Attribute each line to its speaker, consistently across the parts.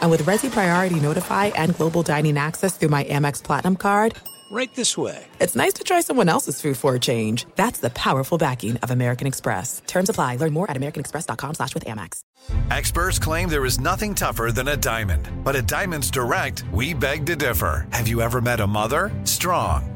Speaker 1: And with Resy Priority Notify and Global Dining Access through my Amex Platinum card,
Speaker 2: right this way.
Speaker 1: It's nice to try someone else's food for a change. That's the powerful backing of American Express. Terms apply. Learn more at americanexpress.com slash with Amex.
Speaker 3: Experts claim there is nothing tougher than a diamond. But at Diamonds Direct, we beg to differ. Have you ever met a mother? Strong,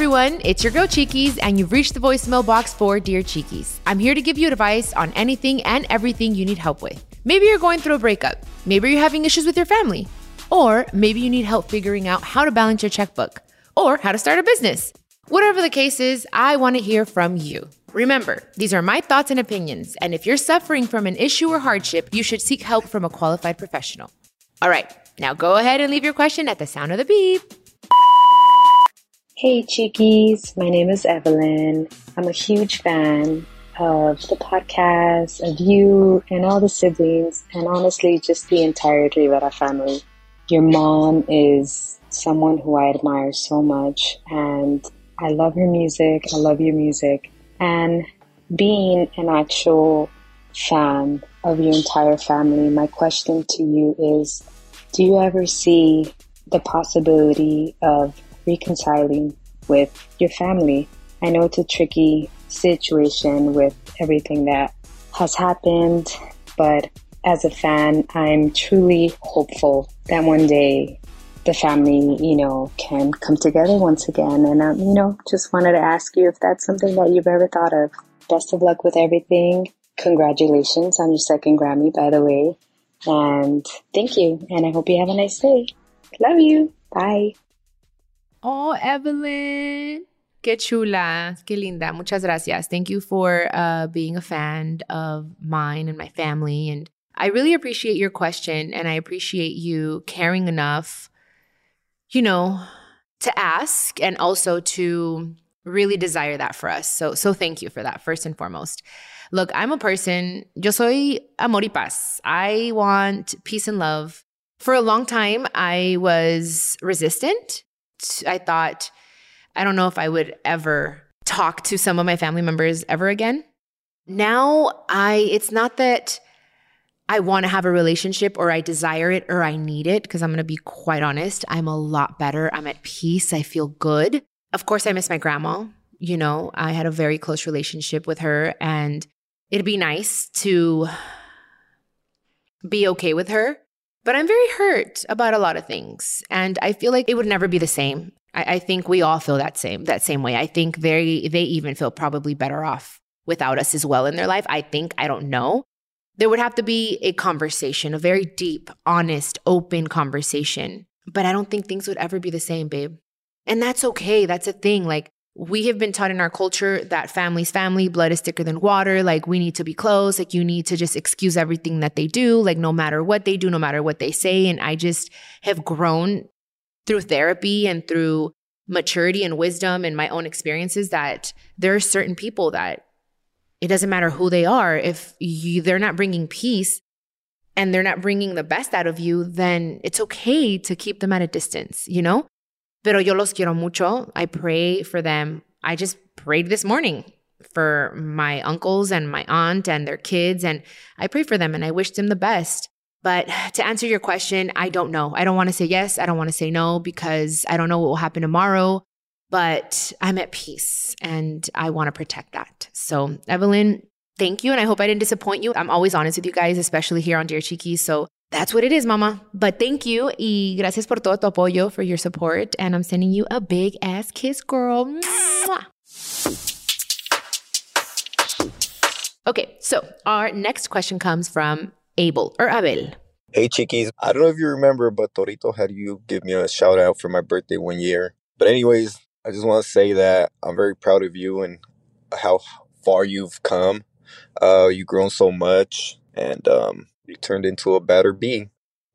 Speaker 4: Everyone. It's your girl Chiquis, and you've reached the voicemail box for Dear Chiquis. I'm here to give you advice on anything and everything you need help with. Maybe you're going through a breakup. Maybe you're having issues with your family. Or maybe you need help figuring out how to balance your checkbook or how to start a business. Whatever the case is, I want to hear from you. Remember, these are my thoughts and opinions, and if you're suffering from an issue or hardship, you should seek help from a qualified professional. All right, now go ahead and leave your question at the sound of the beep.
Speaker 5: Hey, Chiquis. My name is Evelin. I'm a huge fan of the podcast, of you, and all the siblings, and honestly, just the entire our family. Your mom is someone who I admire so much, and I love her music. I love your music. And being an actual fan of your entire family, my question to you is Do you ever see the possibility of reconciling with your family. I know it's a tricky situation with everything that has happened, but as a fan, I'm truly hopeful that one day the family, you know, can come together once again. And, um, you know, just wanted to ask you if that's something that you've ever thought of. Best of luck with everything. Congratulations on your second Grammy, by the way. And thank you. And I hope you have a nice day. Love you. Bye.
Speaker 4: Oh, Evelin. Qué chula. Qué linda. Muchas gracias. Thank you for uh, being a fan of mine and my family. And I really appreciate your question. And I appreciate you caring enough, you know, to ask and also to really desire that for us. So, so thank you for that, first and foremost. Look, I'm a person, yo soy amor y paz. I want peace and love. For a long time, I was resistant I thought, I don't know if I would ever talk to some of my family members ever again. Now, I, it's not that I want to have a relationship or I desire it or I need it, because I'm going to be quite honest. I'm a lot better. I'm at peace. I feel good. Of course, I miss my grandma. You know, I had a very close relationship with her, and it'd be nice to be okay with her. But I'm very hurt about a lot of things. And I feel like it would never be the same. I, I think we all feel that same, that same way. I think they they even feel probably better off without us as well in their life. I think, I don't know. There would have to be a conversation, a very deep, honest, open conversation. But I don't think things would ever be the same, babe. And that's okay. That's a thing. Like we have been taught in our culture that family's family, blood is thicker than water. Like, we need to be close. Like, you need to just excuse everything that they do, like, no matter what they do, no matter what they say. And I just have grown through therapy and through maturity and wisdom and my own experiences that there are certain people that it doesn't matter who they are. If you, they're not bringing peace and they're not bringing the best out of you, then it's okay to keep them at a distance, you know? Pero yo los quiero mucho. I pray for them. I just prayed this morning for my uncles and my aunt and their kids. And I pray for them and I wish them the best. But to answer your question, I don't know. I don't want to say yes. I don't want to say no because I don't know what will happen tomorrow. but I'm at peace and I want to protect that. So, Evelin, thank you. And I hope I didn't disappoint you. I'm always honest with you guys, especially here on Dear Chiquis. So, that's what it is, mama. But thank you. Y gracias por todo tu apoyo, for your support. And I'm sending you a big ass kiss, girl. Mwah. Okay, so our next question comes from Abel or Abel.
Speaker 2: Hey, Chiquis. I don't know if you remember, but Torito had you give me a shout out for my birthday one year. But, anyways, I just want to say that I'm very proud of you and how far you've come. Uh, you've grown so much and um, you turned into a better being.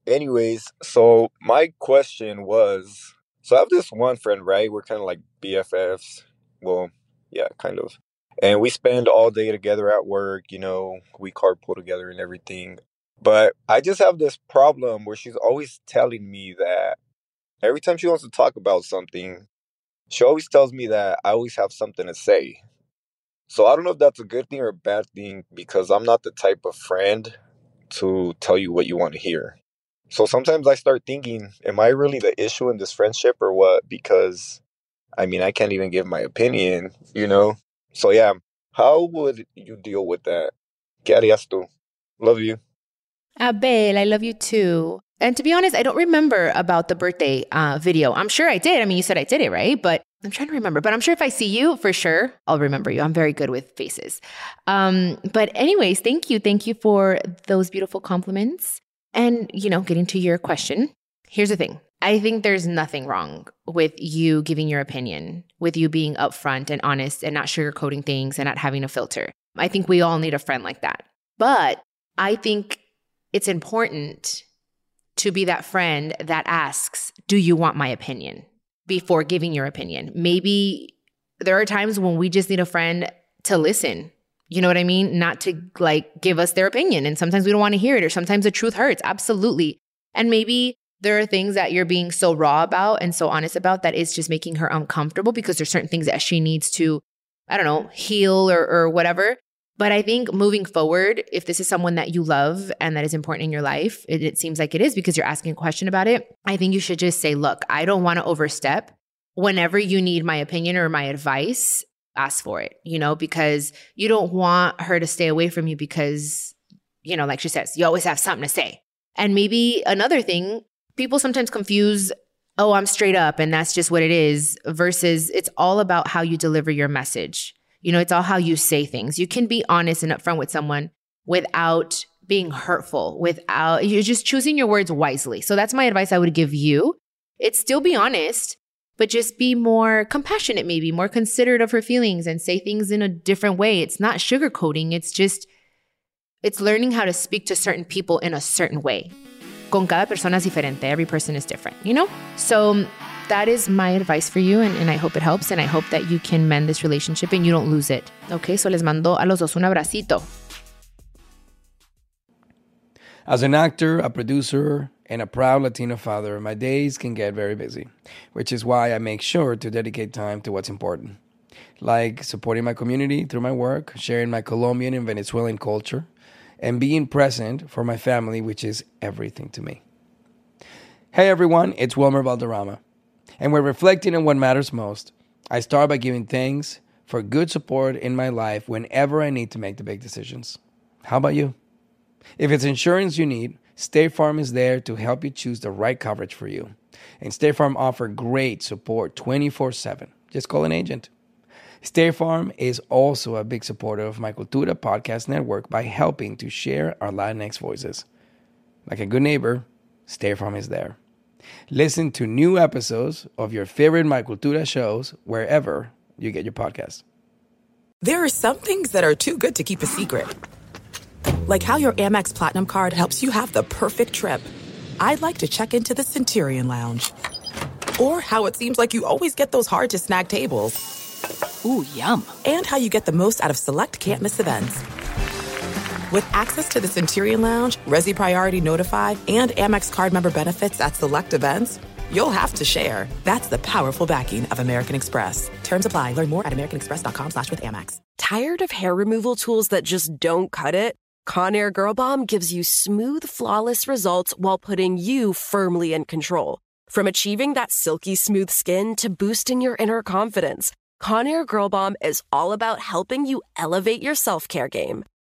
Speaker 2: Anyways, so my question was so I have this one friend, right? We're kind of like BFFs. Well, yeah, kind of. And we spend all day together at work, you know, we carpool together and everything. But I just have this problem where she's always telling me that every time she wants to talk about something, she always tells me that I always have something to say. So I don't know if that's a good thing or a bad thing because I'm not the type of friend to tell you what you want to hear. So sometimes I start thinking, am I really the issue in this friendship or what? Because I mean, I can't even give my opinion, you know? So yeah, how would you deal with that? ¿Qué harías tú? Love you.
Speaker 4: Abel, I love you too. And to be honest, I don't remember about the birthday uh, video. I'm sure I did. I mean, you said I did it, right? But I'm trying to remember. But I'm sure if I see you, for sure, I'll remember you. I'm very good with faces. Um, but, anyways, thank you. Thank you for those beautiful compliments. And, you know, getting to your question, here's the thing I think there's nothing wrong with you giving your opinion, with you being upfront and honest and not sugarcoating things and not having a filter. I think we all need a friend like that. But I think it's important to be that friend that asks, Do you want my opinion? Before giving your opinion. Maybe there are times when we just need a friend to listen. You know what I mean? Not to like give us their opinion. And sometimes we don't want to hear it, or sometimes the truth hurts. Absolutely. And maybe there are things that you're being so raw about and so honest about that is just making her uncomfortable because there's certain things that she needs to, I don't know, heal or, or whatever. But I think moving forward, if this is someone that you love and that is important in your life, it, it, seems like it is because you're asking a question about it. I think you should just say, look, I don't want to overstep. Whenever you need my opinion or my advice, ask for it, you know, because you don't want her to stay away from you because, you know, like she says, you always have something to say. And maybe another thing, people sometimes confuse, oh, I'm straight up and that's just what it is, versus it's all about how you deliver your message you know, it's all how you say things. You can be honest and upfront with someone without being hurtful, without you're just choosing your words wisely. So that's my advice I would give you. It's still be honest, but just be more compassionate, maybe more considerate of her feelings and say things in a different way. It's not sugarcoating, it's just it's learning how to speak to certain people in a certain way. Con cada persona es diferente. Every person is different, you know? So that is my advice for you, and, and, I hope it helps, and I hope that you can mend this relationship and you don't lose it. Okay, so les mando a los dos un abracito.
Speaker 6: As an actor, a producer, and a proud Latino father, my days can get very busy, which is why I make sure to dedicate time to what's important, like supporting my community through my work, sharing my Colombian and Venezuelan culture, and being present for my family, which is everything to me. Hey everyone, it's Wilmer Valderrama and we're reflecting on what matters most, I start by giving thanks for good support in my life whenever I need to make the big decisions. How about you? If it's insurance you need, State Farm is there to help you choose the right coverage for you. And State Farm offer great support 24/7. Just call an agent. State Farm is also a big supporter of my Cultura podcast network by helping to share our Latinx voices. Like a good neighbor, State Farm is there. Listen to new episodes of your favorite My Cultura shows wherever you get your podcasts.
Speaker 1: There are some things that are too good to keep a secret. Like how your Amex Platinum card helps you have the perfect trip. I'd like to check into the Centurion Lounge. Or how it seems like you always get those hard to snag tables.
Speaker 7: Ooh, yum.
Speaker 1: And how you get the most out of select can't miss events. With access to the Centurion Lounge, Resy Priority Notify, and Amex card member benefits at select events, you'll have to share. That's the powerful backing of American Express. Terms apply. Learn more at americanexpress.com slash with Amex.
Speaker 7: Tired of hair removal tools that just don't cut it? Conair Girl Bomb gives you smooth, flawless results while putting you firmly in control. From achieving that silky smooth skin to boosting your inner confidence, Conair Girl Bomb is all about helping you elevate your self care game.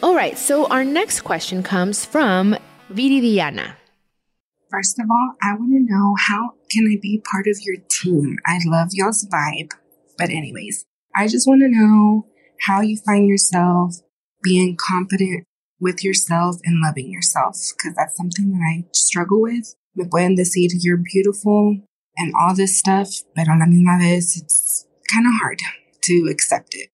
Speaker 4: All right, so our next question comes from Virydiana.
Speaker 8: First of all, I want to know how can I be part of your team? I love y'all's vibe. But anyways, I just want to know how you find yourself being confident with yourself and loving yourself because that's something that I struggle with. Me pueden decir you're beautiful and all this stuff, pero a la misma vez it's kind of hard to accept it.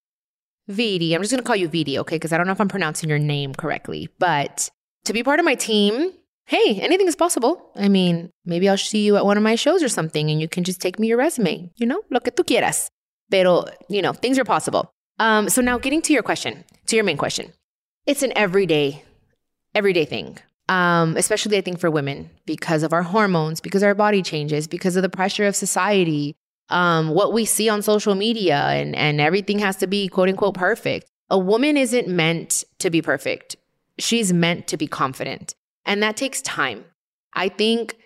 Speaker 4: Vidi, I'm just going to call you Vidi, okay? Because I don't know if I'm pronouncing your name correctly. But to be part of my team, hey, anything is possible. I mean, maybe I'll see you at one of my shows or something and you can just take me your resume, you know, lo que tú quieras. Pero, you know, things are possible. Um, so now getting to your question, to your main question. It's an everyday, everyday thing. Um, especially I think for women because of our hormones, because our body changes, because of the pressure of society, um, what we see on social media and, and everything has to be quote unquote perfect. A woman isn't meant to be perfect. She's meant to be confident. And that takes time. I think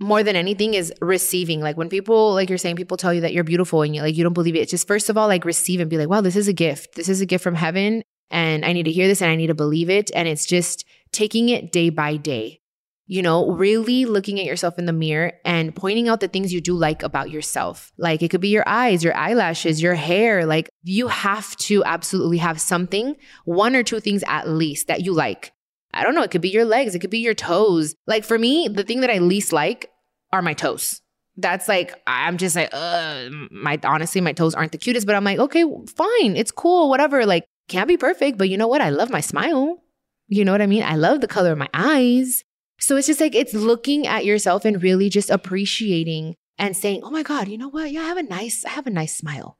Speaker 4: more than anything is receiving. Like when people, like you're saying, people tell you that you're beautiful and you like you don't believe it. It's just first of all, like receive and be like, wow, this is a gift. This is a gift from heaven. And I need to hear this and I need to believe it. And it's just taking it day by day you know, really looking at yourself in the mirror and pointing out the things you do like about yourself. Like it could be your eyes, your eyelashes, your hair. Like you have to absolutely have something, one or two things at least that you like. I don't know, it could be your legs, it could be your toes. Like for me, the thing that I least like are my toes. That's like I'm just like, uh, my honestly, my toes aren't the cutest, but I'm like, okay, fine, it's cool, whatever. Like, can't be perfect, but you know what? I love my smile. You know what I mean? I love the color of my eyes. So it's just like it's looking at yourself and really just appreciating and saying, "Oh my god, you know what? Yeah, I have a nice I have a nice smile."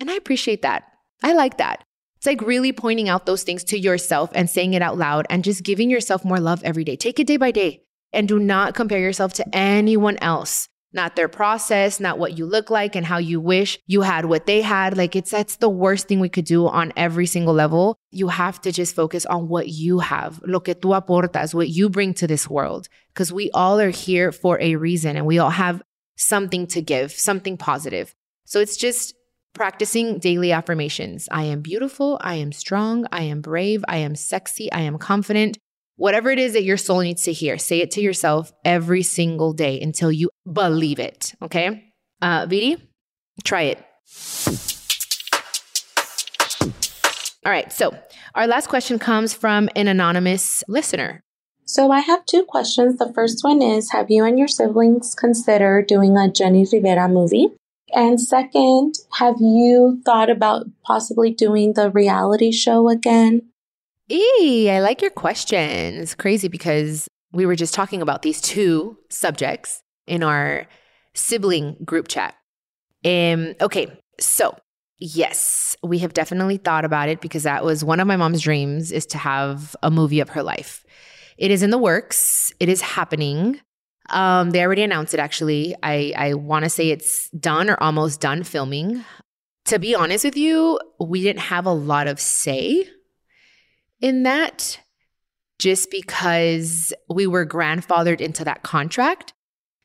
Speaker 4: And I appreciate that. I like that. It's like really pointing out those things to yourself and saying it out loud and just giving yourself more love every day. Take it day by day and do not compare yourself to anyone else not their process, not what you look like and how you wish you had what they had. Like it's that's the worst thing we could do on every single level. You have to just focus on what you have, lo que tú aportas, what you bring to this world, because we all are here for a reason and we all have something to give, something positive. So it's just practicing daily affirmations. I am beautiful, I am strong, I am brave, I am sexy, I am confident. Whatever it is that your soul needs to hear, say it to yourself every single day until you believe it. Okay. Uh, Vidi, try it. All right. So, our last question comes from an anonymous listener.
Speaker 9: So, I have two questions. The first one is Have you and your siblings considered doing a Jenni Rivera movie? And second, have you thought about possibly doing the reality show again?
Speaker 4: Eee, I like your question. It's crazy because we were just talking about these two subjects in our sibling group chat. Um, okay, so yes, we have definitely thought about it because that was one of my mom's dreams is to have a movie of her life. It is in the works. It is happening. Um, they already announced it actually. I, I want to say it's done or almost done filming. To be honest with you, we didn't have a lot of say in that just because we were grandfathered into that contract.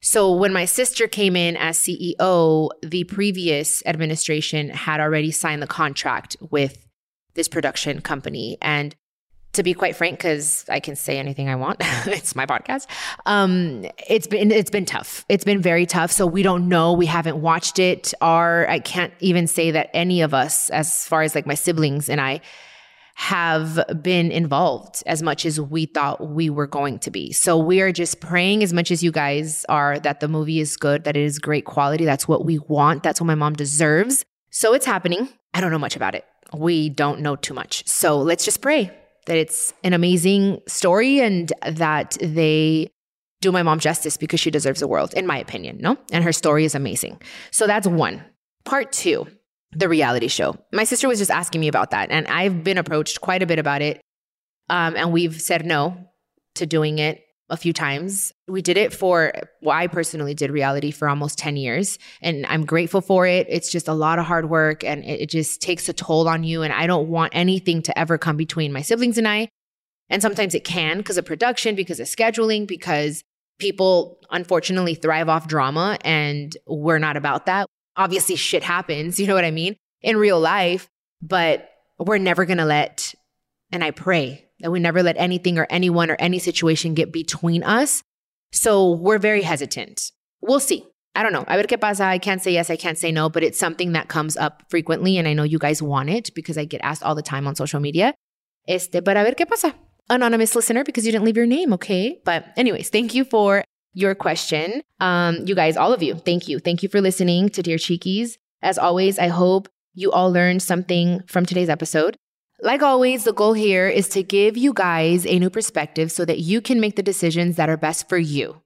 Speaker 4: So when my sister came in as CEO, the previous administration had already signed the contract with this production company. And to be quite frank, because I can say anything I want, it's my podcast. Um, it's been it's been tough. It's been very tough. So we don't know. We haven't watched it. Or I can't even say that any of us, as far as like my siblings and I, have been involved as much as we thought we were going to be. So we are just praying as much as you guys are that the movie is good, that it is great quality. That's what we want. That's what my mom deserves. So it's happening. I don't know much about it. We don't know too much. So let's just pray that it's an amazing story and that they do my mom justice because she deserves the world, in my opinion, no? And her story is amazing. So that's one. Part two the reality show. My sister was just asking me about that, and I've been approached quite a bit about it. Um, and we've said no to doing it a few times. We did it for, well, I personally did reality for almost 10 years, and I'm grateful for it. It's just a lot of hard work, and it, it just takes a toll on you. And I don't want anything to ever come between my siblings and I. And sometimes it can because of production, because of scheduling, because people unfortunately thrive off drama, and we're not about that obviously shit happens, you know what I mean, in real life, but we're never going to let, and I pray that we never let anything or anyone or any situation get between us. So we're very hesitant. We'll see. I don't know. A ver qué pasa. I can't say yes, I can't say no, but it's something that comes up frequently. And I know you guys want it because I get asked all the time on social media. Este, but a ver qué pasa. Anonymous listener, because you didn't leave your name, okay? But, anyways, thank you for your question. Um, you guys, all of you, thank you. Thank you for listening to Dear Chiquis. As always, I hope you all learned something from today's episode. Like always, the goal here is to give you guys a new perspective so that you can make the decisions that are best for you.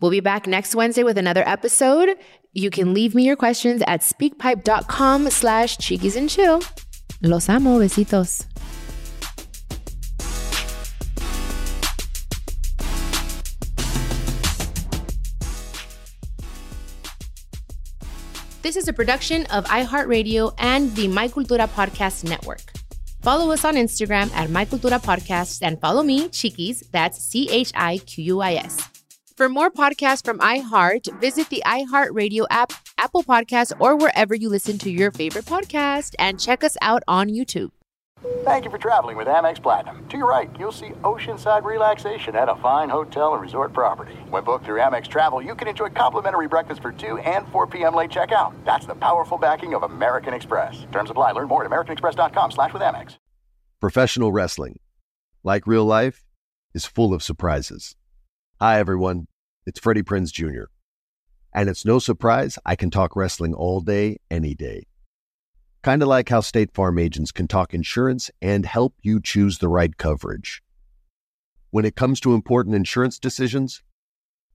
Speaker 4: We'll be back next Wednesday with another episode. You can leave me your questions at speakpipe.com slash Chiquis and chill. Los amo, besitos. This is a production of iHeartRadio and the My Cultura Podcast Network. Follow us on Instagram at My Cultura Podcast and follow me, Chiquis, that's C H I Q U I S. For more podcasts from iHeart, visit the iHeartRadio app, Apple Podcasts, or wherever you listen to your favorite podcast, and check us out on YouTube.
Speaker 10: Thank you for traveling with Amex Platinum. To your right, you'll see oceanside relaxation at a fine hotel and resort property. When booked through Amex Travel, you can enjoy complimentary breakfast for 2 and 4 p.m. late checkout. That's the powerful backing of American Express. Terms apply. Learn more at americanexpress.com slash with Amex.
Speaker 11: Professional wrestling, like real life, is full of surprises. Hi, everyone. It's Freddie Prinze Jr. And it's no surprise I can talk wrestling all day, any day. Kind of like how State Farm agents can talk insurance and help you choose the right coverage. When it comes to important insurance decisions,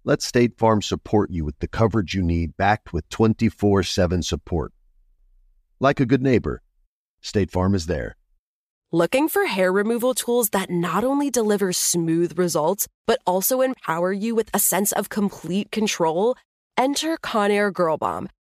Speaker 11: let State Farm support you with the coverage you need backed with 24 7 support. Like a good neighbor, State Farm is there.
Speaker 7: Looking for hair removal tools that not only deliver smooth results, but also empower you with a sense of complete control? Enter Conair Girl Bomb